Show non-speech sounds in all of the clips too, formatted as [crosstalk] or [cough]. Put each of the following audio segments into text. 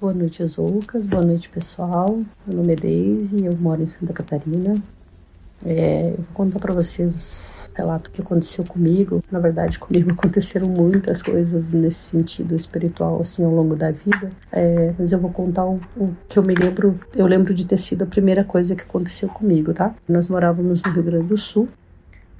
Boa noite, Zoucas. Boa noite, pessoal. Meu nome é Daisy, eu moro em Santa Catarina. É, eu vou contar para vocês o relato que aconteceu comigo. Na verdade, comigo [laughs] aconteceram muitas coisas nesse sentido espiritual, assim, ao longo da vida. É, mas eu vou contar o, o, que eu me lembro. Eu lembro de ter sido a primeira coisa que aconteceu comigo, tá? Nós morávamos no Rio Grande do Sul.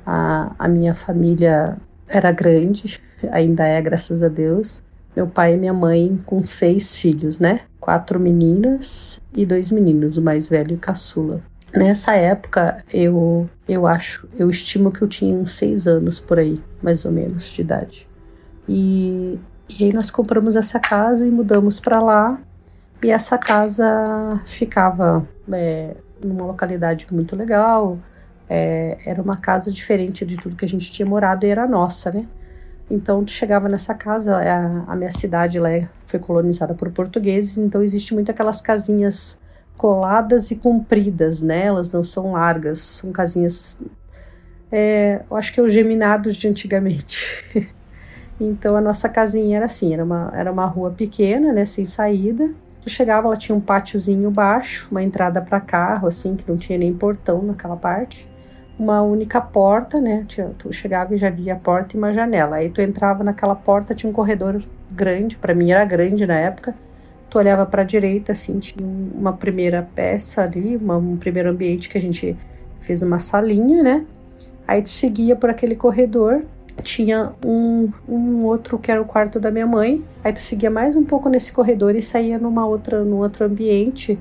A, a minha família era grande, ainda é, graças a Deus meu pai e minha mãe com seis filhos, né? Quatro meninas e dois meninos, o mais velho e caçula. Nessa época, eu, eu acho, eu estimo que eu tinha uns seis anos por aí, mais ou menos, de idade. E, e aí nós compramos essa casa e mudamos para lá. E essa casa ficava é, numa localidade muito legal. É, era uma casa diferente de tudo que a gente tinha morado e era nossa, né? Então, tu chegava nessa casa, a, a minha cidade lá foi colonizada por portugueses, então existe muito aquelas casinhas coladas e compridas, né? Elas não são largas, são casinhas, é, eu acho que é os geminados de antigamente. [laughs] então, a nossa casinha era assim, era uma, era uma rua pequena, né, sem saída. Tu chegava, ela tinha um pátiozinho baixo, uma entrada para carro, assim, que não tinha nem portão naquela parte uma única porta, né? Tu chegava e já via a porta e uma janela. Aí tu entrava naquela porta, tinha um corredor grande, para mim era grande na época. Tu olhava para a direita, assim, tinha uma primeira peça ali, uma, um primeiro ambiente que a gente fez uma salinha, né? Aí tu seguia por aquele corredor, tinha um, um outro que era o quarto da minha mãe. Aí tu seguia mais um pouco nesse corredor e saía numa outra, num outro ambiente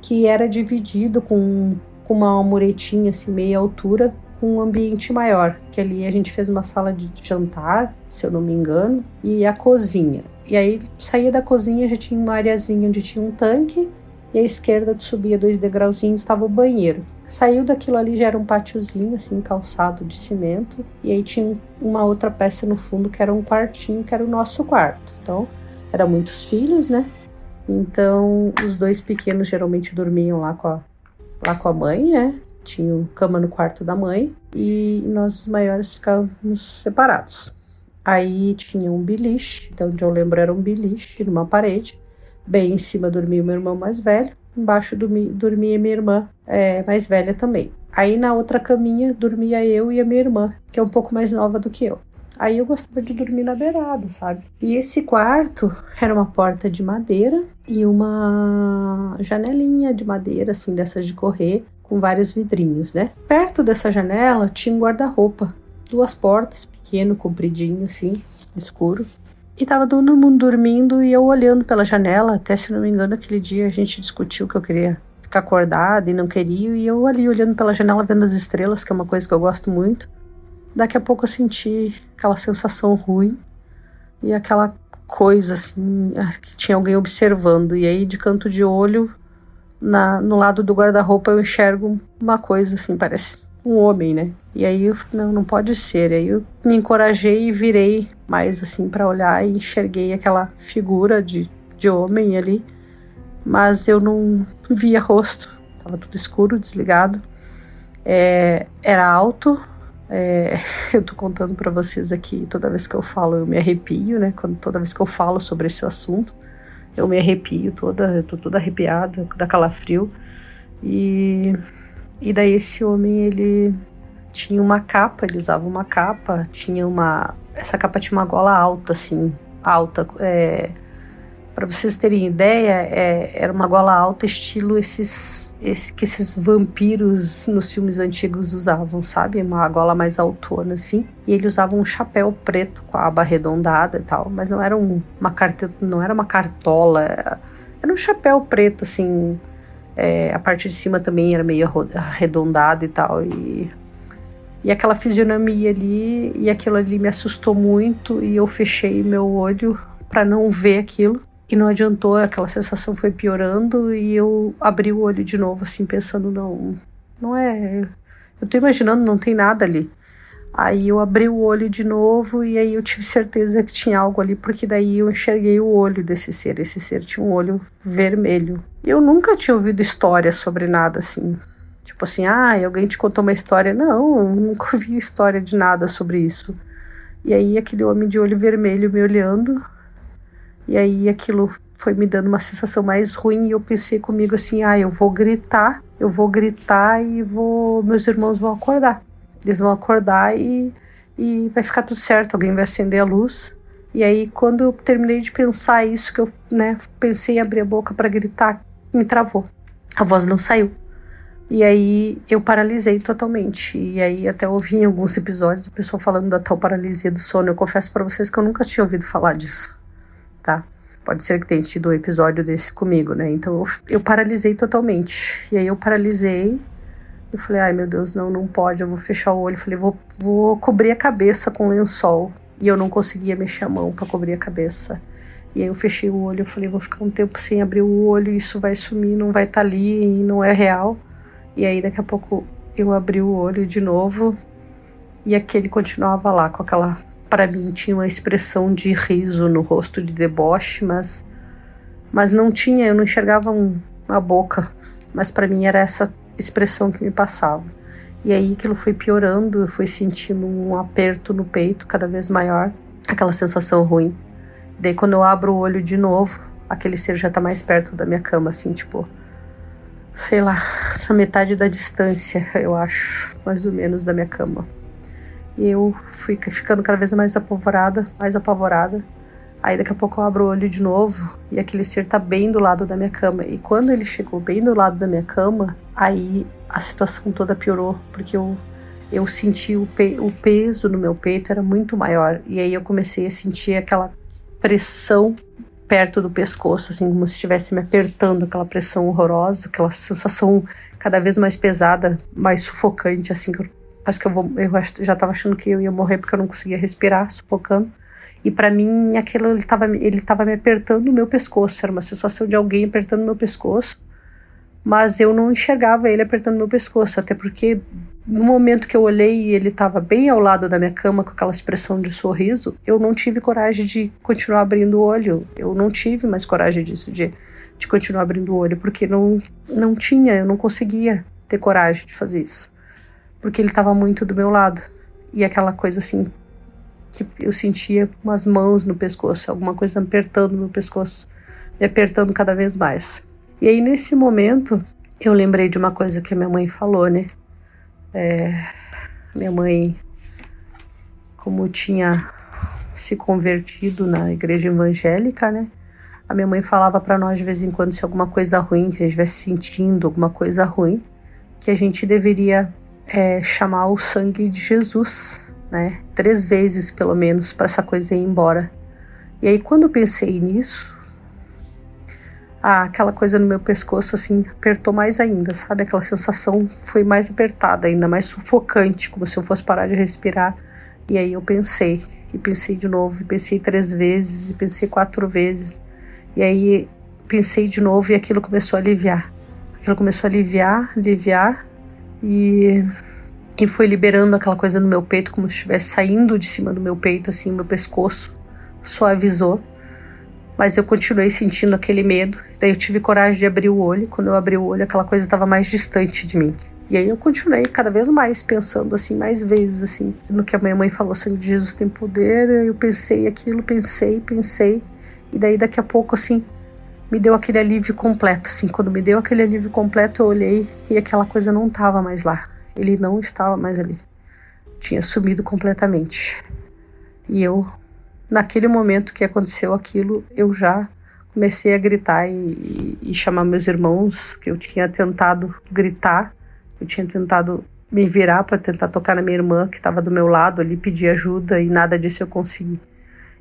que era dividido com com uma muretinha assim, meia altura, com um ambiente maior. Que ali a gente fez uma sala de jantar, se eu não me engano, e a cozinha. E aí saía da cozinha, já tinha uma areazinha onde tinha um tanque, e à esquerda subia dois degrauzinhos, estava o banheiro. Saiu daquilo ali já era um pátiozinho, assim, calçado de cimento, e aí tinha uma outra peça no fundo que era um quartinho, que era o nosso quarto. Então, eram muitos filhos, né? Então, os dois pequenos geralmente dormiam lá com a, lá com a mãe, né? Tinha cama no quarto da mãe e nós maiores ficávamos separados. Aí tinha um beliche, então onde eu lembro era um beliche numa parede. Bem em cima dormia o meu irmão mais velho, embaixo dormia minha irmã é, mais velha também. Aí na outra caminha dormia eu e a minha irmã, que é um pouco mais nova do que eu. Aí eu gostava de dormir na beirada, sabe? E esse quarto era uma porta de madeira e uma janelinha de madeira, assim, dessas de correr, com vários vidrinhos, né? Perto dessa janela tinha um guarda-roupa, duas portas, pequeno, compridinho, assim, escuro. E tava todo mundo dormindo e eu olhando pela janela, até se não me engano, aquele dia a gente discutiu que eu queria ficar acordada e não queria, e eu ali olhando pela janela vendo as estrelas, que é uma coisa que eu gosto muito. Daqui a pouco eu senti aquela sensação ruim e aquela coisa assim, ah, que tinha alguém observando. E aí, de canto de olho, na, no lado do guarda-roupa, eu enxergo uma coisa assim, parece um homem, né? E aí eu não, não pode ser. Aí eu me encorajei e virei mais assim para olhar e enxerguei aquela figura de, de homem ali, mas eu não via rosto, Tava tudo escuro, desligado. É, era alto. É, [laughs] eu tô contando para vocês aqui, toda vez que eu falo eu me arrepio, né? Quando, toda vez que eu falo sobre esse assunto, eu me arrepio toda, eu tô toda arrepiada, dá calafrio. E, e daí esse homem, ele tinha uma capa, ele usava uma capa, tinha uma. Essa capa tinha uma gola alta, assim, alta. É, para vocês terem ideia, é, era uma gola alta, estilo esses, esse, que esses vampiros nos filmes antigos usavam, sabe? Uma gola mais autona, assim. E ele usava um chapéu preto com a aba arredondada e tal, mas não era um, uma cartela, não era uma cartola, era, era um chapéu preto, assim. É, a parte de cima também era meio arredondada e tal. E e aquela fisionomia ali, e aquilo ali me assustou muito, e eu fechei meu olho para não ver aquilo. E não adiantou, aquela sensação foi piorando, e eu abri o olho de novo, assim, pensando: não, não é. Eu tô imaginando, não tem nada ali. Aí eu abri o olho de novo e aí eu tive certeza que tinha algo ali, porque daí eu enxerguei o olho desse ser. Esse ser tinha um olho vermelho. Eu nunca tinha ouvido história sobre nada assim. Tipo assim, ah, alguém te contou uma história. Não, nunca [laughs] ouvi história de nada sobre isso. E aí aquele homem de olho vermelho me olhando. E aí aquilo foi me dando uma sensação mais ruim e eu pensei comigo assim, ah, eu vou gritar, eu vou gritar e vou, meus irmãos vão acordar. Eles vão acordar e, e vai ficar tudo certo, alguém vai acender a luz. E aí quando eu terminei de pensar isso que eu, né, pensei em abrir a boca para gritar, me travou. A voz não saiu. E aí eu paralisei totalmente. E aí até ouvi em alguns episódios do pessoal falando da tal paralisia do sono. Eu confesso para vocês que eu nunca tinha ouvido falar disso, tá? Pode ser que tenha tido um episódio desse comigo, né? Então eu, eu paralisei totalmente. E aí eu paralisei. Eu falei, ai meu Deus, não, não pode, eu vou fechar o olho. Eu falei, vou, vou cobrir a cabeça com lençol. E eu não conseguia mexer a mão para cobrir a cabeça. E aí eu fechei o olho, eu falei, vou ficar um tempo sem abrir o olho, isso vai sumir, não vai estar tá ali e não é real. E aí daqui a pouco eu abri o olho de novo e aquele continuava lá com aquela para mim tinha uma expressão de riso no rosto de deboche, mas mas não tinha, eu não enxergava um, uma boca, mas para mim era essa expressão que me passava. E aí aquilo foi piorando, eu fui sentindo um aperto no peito cada vez maior, aquela sensação ruim. Daí quando eu abro o olho de novo, aquele ser já tá mais perto da minha cama, assim, tipo, sei lá, a metade da distância, eu acho, mais ou menos, da minha cama. E eu fui ficando cada vez mais apavorada, mais apavorada. Aí daqui a pouco eu abro o olho de novo e aquele ser tá bem do lado da minha cama. E quando ele chegou bem do lado da minha cama, aí a situação toda piorou, porque eu, eu senti o, pe o peso no meu peito era muito maior. E aí eu comecei a sentir aquela pressão perto do pescoço, assim, como se estivesse me apertando, aquela pressão horrorosa, aquela sensação cada vez mais pesada, mais sufocante, assim, que eu, parece que eu, vou, eu já estava achando que eu ia morrer porque eu não conseguia respirar, sufocando. E para mim, aquilo, ele estava ele tava me apertando o meu pescoço, era uma sensação de alguém apertando meu pescoço, mas eu não enxergava ele apertando meu pescoço, até porque no momento que eu olhei e ele estava bem ao lado da minha cama com aquela expressão de sorriso, eu não tive coragem de continuar abrindo o olho. Eu não tive mais coragem disso, de, de continuar abrindo o olho, porque não, não tinha, eu não conseguia ter coragem de fazer isso. Porque ele estava muito do meu lado. E aquela coisa assim, que eu sentia umas mãos no pescoço, alguma coisa apertando no pescoço, me apertando cada vez mais. E aí nesse momento, eu lembrei de uma coisa que a minha mãe falou, né? É, minha mãe, como tinha se convertido na igreja evangélica, né? A minha mãe falava para nós de vez em quando se alguma coisa ruim, que a gente estivesse sentindo alguma coisa ruim, que a gente deveria é, chamar o sangue de Jesus, né? Três vezes pelo menos para essa coisa ir embora. E aí quando eu pensei nisso, ah, aquela coisa no meu pescoço assim apertou mais ainda, sabe? Aquela sensação foi mais apertada, ainda mais sufocante, como se eu fosse parar de respirar. E aí eu pensei, e pensei de novo, e pensei três vezes, e pensei quatro vezes. E aí pensei de novo e aquilo começou a aliviar. Aquilo começou a aliviar, aliviar, e, e foi liberando aquela coisa no meu peito, como se estivesse saindo de cima do meu peito, assim, meu pescoço suavizou mas eu continuei sentindo aquele medo. Daí eu tive coragem de abrir o olho. Quando eu abri o olho, aquela coisa estava mais distante de mim. E aí eu continuei cada vez mais pensando assim, mais vezes assim, no que a minha mãe falou, sangue de Jesus tem poder. Eu pensei aquilo, pensei, pensei. E daí daqui a pouco assim, me deu aquele alívio completo, assim, quando me deu aquele alívio completo, eu olhei e aquela coisa não estava mais lá. Ele não estava mais ali. Tinha sumido completamente. E eu naquele momento que aconteceu aquilo, eu já comecei a gritar e, e, chamar meus irmãos, que eu tinha tentado gritar eu tinha tentado me virar para tentar tocar na minha irmã, que estava do meu lado ali, pedir ajuda e nada disso eu consegui.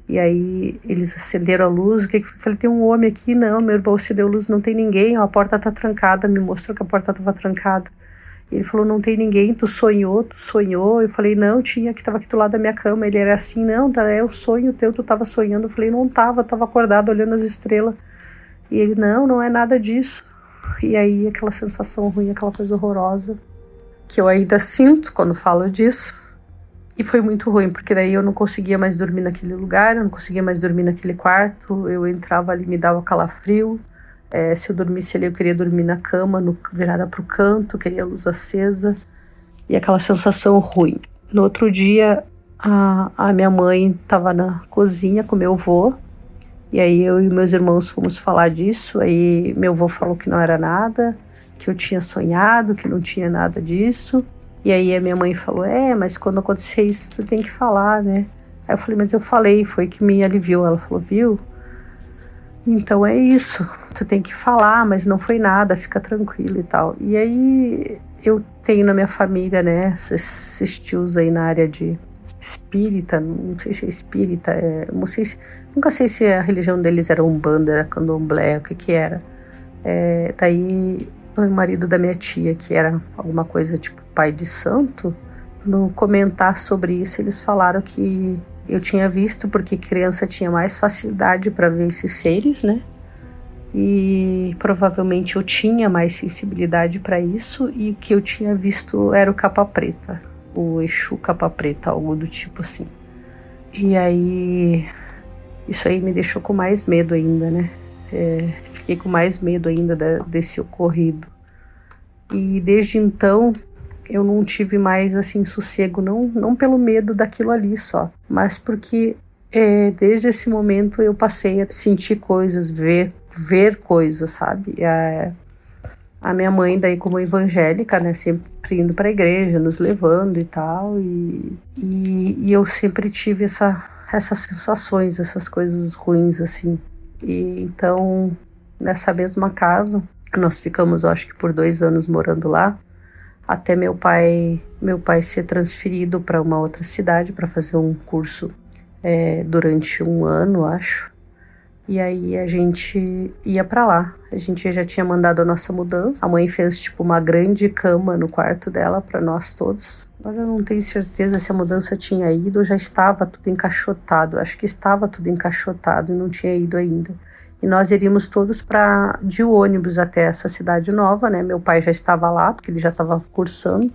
E aí eles acenderam a luz, o que, que foi? Eu falei, tem um homem aqui, não, meu irmão acendeu a luz, não tem ninguém, a porta tá trancada, me mostrou que a porta estava trancada. E ele falou, não tem ninguém, tu sonhou, tu sonhou. Eu falei, não, tinha, que estava aqui do lado da minha cama. Ele era assim, não, tá, é o sonho teu, tu estava sonhando. Eu falei, não tava, tava acordado olhando as estrelas. E ele, não, não é nada disso. E aí aquela sensação ruim, aquela coisa horrorosa, que eu ainda sinto quando falo disso. E foi muito ruim, porque daí eu não conseguia mais dormir naquele lugar, eu não conseguia mais dormir naquele quarto. Eu entrava ali, me dava calafrio. É, se eu dormisse ali, eu queria dormir na cama, no, virada para o canto, queria luz acesa. E aquela sensação ruim. No outro dia, a, a minha mãe estava na cozinha com meu avô e aí eu e meus irmãos fomos falar disso. Aí meu avô falou que não era nada, que eu tinha sonhado, que não tinha nada disso. E aí a minha mãe falou: É, mas quando acontecer isso, tu tem que falar, né? Aí eu falei: Mas eu falei, foi que me aliviou. Ela falou: Viu? Então é isso, tu tem que falar, mas não foi nada, fica tranquilo e tal. E aí eu tenho na minha família, né, esses, tios aí na área de espírita, não sei se é espírita, é, não sei se, nunca sei se a religião deles era umbanda, era candomblé, o que que era. É, daí o marido da minha tia, que era alguma coisa tipo pai de santo, no comentar sobre isso eles falaram que eu tinha visto porque criança tinha mais facilidade para ver esses seres, né? E provavelmente eu tinha mais sensibilidade para isso e o que eu tinha visto era o capa preta o Exu capa preta, algo do tipo assim. E aí, isso aí me deixou com mais medo ainda, né? É, fiquei com mais medo ainda de, desse ocorrido. E desde então eu não tive mais assim sossego, não, não pelo medo daquilo ali só, mas porque é, desde esse momento eu passei a sentir coisas, ver, ver coisas, sabe? É, a minha mãe daí como evangélica, né, sempre indo para a igreja, nos levando e tal, e, e, e, eu sempre tive essa, essas sensações, essas coisas ruins assim. E então nessa mesma casa nós ficamos, acho que por dois anos morando lá, até meu pai meu pai ser transferido para uma outra cidade para fazer um curso é, durante um ano, acho. E aí a gente ia para lá. A gente já tinha mandado a nossa mudança. A mãe fez tipo uma grande cama no quarto dela para nós todos. Agora eu não tenho certeza se a mudança tinha ido ou já estava tudo encaixotado. Acho que estava tudo encaixotado e não tinha ido ainda. E nós iríamos todos para de ônibus até essa cidade nova, né? Meu pai já estava lá, porque ele já estava cursando.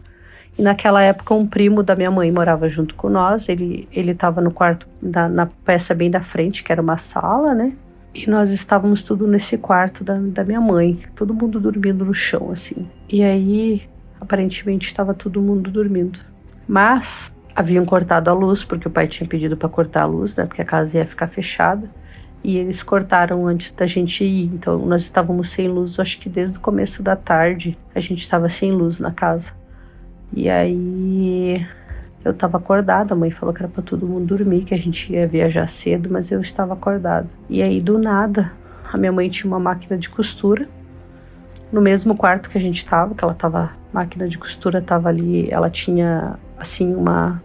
E naquela época um primo da minha mãe morava junto com nós. Ele ele estava no quarto da, na peça bem da frente, que era uma sala, né? E nós estávamos tudo nesse quarto da, da minha mãe, todo mundo dormindo no chão, assim. E aí, aparentemente, estava todo mundo dormindo. Mas haviam cortado a luz, porque o pai tinha pedido para cortar a luz, né? Porque a casa ia ficar fechada. E eles cortaram antes da gente ir. Então, nós estávamos sem luz, acho que desde o começo da tarde a gente estava sem luz na casa. E aí eu estava acordada, a mãe falou que era para todo mundo dormir, que a gente ia viajar cedo, mas eu estava acordada. E aí do nada, a minha mãe tinha uma máquina de costura no mesmo quarto que a gente estava, que ela tava máquina de costura estava ali, ela tinha assim uma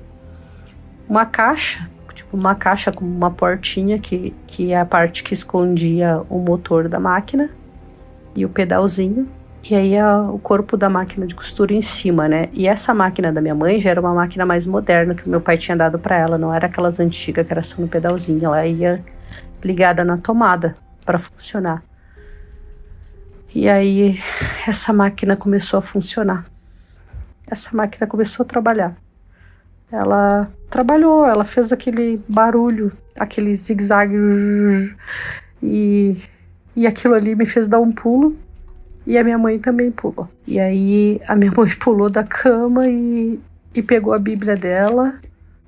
uma caixa, tipo uma caixa com uma portinha que que é a parte que escondia o motor da máquina e o pedalzinho e aí a, o corpo da máquina de costura em cima, né? E essa máquina da minha mãe já era uma máquina mais moderna que meu pai tinha dado para ela, não era aquelas antigas que era só no pedalzinho, ela ia ligada na tomada para funcionar. E aí essa máquina começou a funcionar. Essa máquina começou a trabalhar. Ela trabalhou, ela fez aquele barulho, aquele zigue-zague E, e aquilo ali me fez dar um pulo. E a minha mãe também pulou. E aí a minha [laughs] mãe pulou da cama e, e pegou a Bíblia dela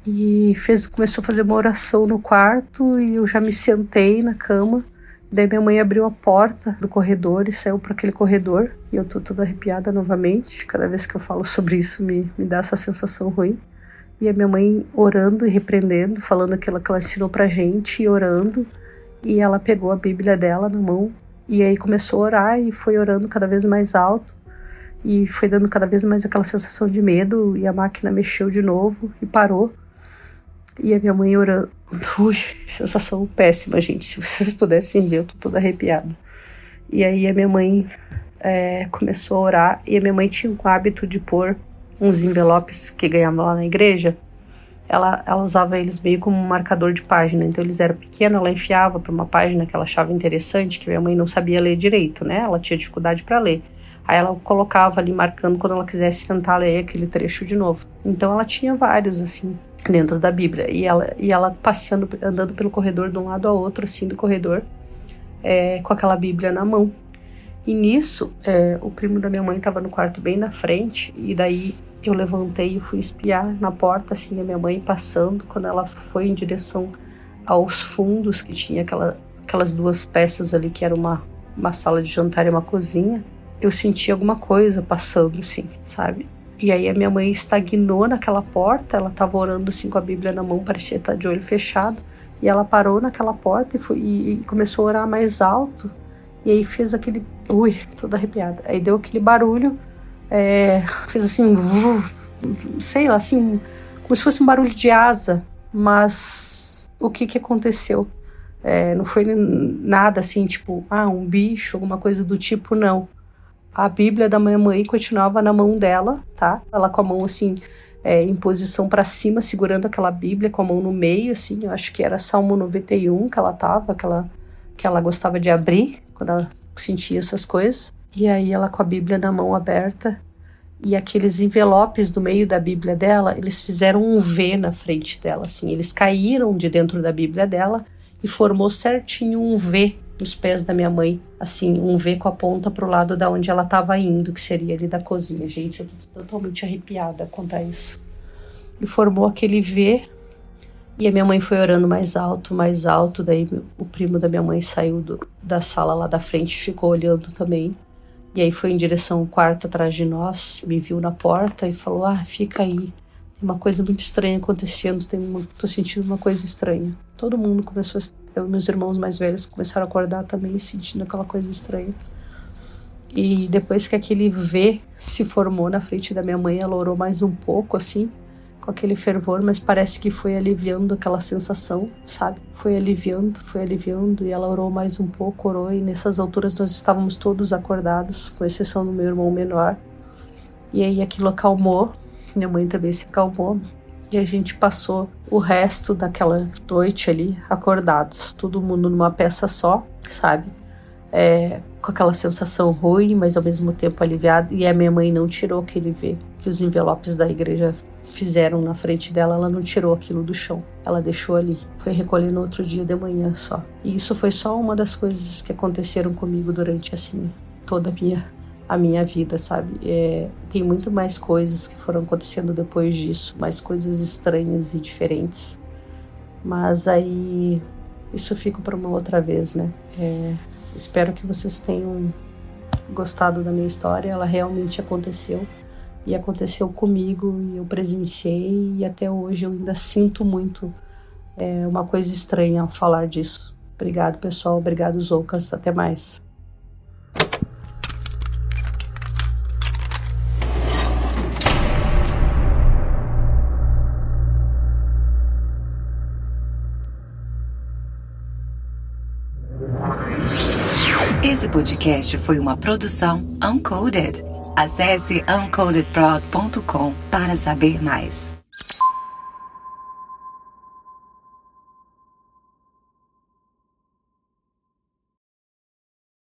e fez, começou a fazer uma oração no quarto e eu já me sentei na cama. Daí minha mãe abriu a porta do corredor e saiu para aquele corredor. E eu tô toda arrepiada novamente. Cada vez que eu falo sobre isso me, me dá essa sensação ruim. E a minha mãe orando e repreendendo, falando aquilo que ela ensinou pra gente e orando. E ela pegou a Bíblia dela na mão e aí começou a orar e foi orando cada vez mais alto. E foi dando cada vez mais aquela sensação de medo. E a máquina mexeu de novo e parou. E a minha mãe orando. [laughs] Ui, sensação péssima, gente. Se vocês pudessem ver, eu tô toda arrepiada. E aí a minha mãe é, começou a orar. E a minha mãe tinha o hábito de pôr uns envelopes que ganhava lá na igreja. Ela, ela usava eles meio como um marcador de página. Então eles eram pequenos, ela enfiava para uma página que ela achava interessante, que minha mãe não sabia ler direito, né? Ela tinha dificuldade para ler. Aí ela colocava ali marcando quando ela quisesse tentar ler aquele trecho de novo. Então ela tinha vários assim dentro da Bíblia. E ela, e ela passeando, andando pelo corredor de um lado ao outro, assim, do corredor, é, com aquela Bíblia na mão. E nisso, é, o primo da minha mãe estava no quarto bem na frente, e daí eu levantei e fui espiar na porta, assim, a minha mãe passando, quando ela foi em direção aos fundos, que tinha aquela, aquelas duas peças ali, que era uma, uma sala de jantar e uma cozinha, eu senti alguma coisa passando, assim, sabe? E aí a minha mãe estagnou naquela porta, ela estava orando assim com a Bíblia na mão, parecia estar de olho fechado. E ela parou naquela porta e, foi, e começou a orar mais alto. E aí fez aquele. Ui, toda arrepiada. Aí deu aquele barulho, é, fez assim. Sei lá, assim. Como se fosse um barulho de asa. Mas o que que aconteceu? É, não foi nada assim, tipo, ah, um bicho, alguma coisa do tipo, não a Bíblia da minha mãe continuava na mão dela, tá? Ela com a mão assim, é, em posição para cima, segurando aquela Bíblia com a mão no meio, assim. Eu acho que era Salmo 91 que ela tava, que ela, que ela gostava de abrir quando ela sentia essas coisas. E aí ela com a Bíblia na mão aberta e aqueles envelopes do meio da Bíblia dela, eles fizeram um V na frente dela, assim. Eles caíram de dentro da Bíblia dela e formou certinho um V nos pés da minha mãe, assim, um V com a ponta pro lado da onde ela estava indo, que seria ali da cozinha. Gente, eu tô totalmente arrepiada quanto a isso. E formou aquele V, e a minha mãe foi orando mais alto, mais alto. Daí o primo da minha mãe saiu do, da sala lá da frente, ficou olhando também. E aí foi em direção ao quarto atrás de nós, me viu na porta e falou: Ah, fica aí. Tem uma coisa muito estranha acontecendo, tem uma, tô sentindo uma coisa estranha. Todo mundo começou a eu e meus irmãos mais velhos começaram a acordar também, sentindo aquela coisa estranha. E depois que aquele V se formou na frente da minha mãe, ela orou mais um pouco, assim, com aquele fervor, mas parece que foi aliviando aquela sensação, sabe? Foi aliviando, foi aliviando, e ela orou mais um pouco, orou, e nessas alturas nós estávamos todos acordados, com exceção do meu irmão menor. E aí aquilo acalmou, minha mãe também se acalmou, e a gente passou o resto daquela noite ali acordados, todo mundo numa peça só, sabe? É, com aquela sensação ruim, mas ao mesmo tempo aliviado. E a minha mãe não tirou aquele V que os envelopes da igreja fizeram na frente dela, ela não tirou aquilo do chão. Ela deixou ali. Foi recolher no outro dia de manhã só. E isso foi só uma das coisas que aconteceram comigo durante assim toda a minha a minha vida, sabe? É, tem muito mais coisas que foram acontecendo depois disso, mais coisas estranhas e diferentes. Mas aí isso fica para uma outra vez, né? É, espero que vocês tenham gostado da minha história. Ela realmente aconteceu e aconteceu comigo e eu presenciei e até hoje eu ainda sinto muito é, uma coisa estranha falar disso. Obrigado, pessoal. Obrigado, Zoucas. Até mais. Esse podcast foi uma produção Uncoded. Acesse uncodedprod.com para saber mais.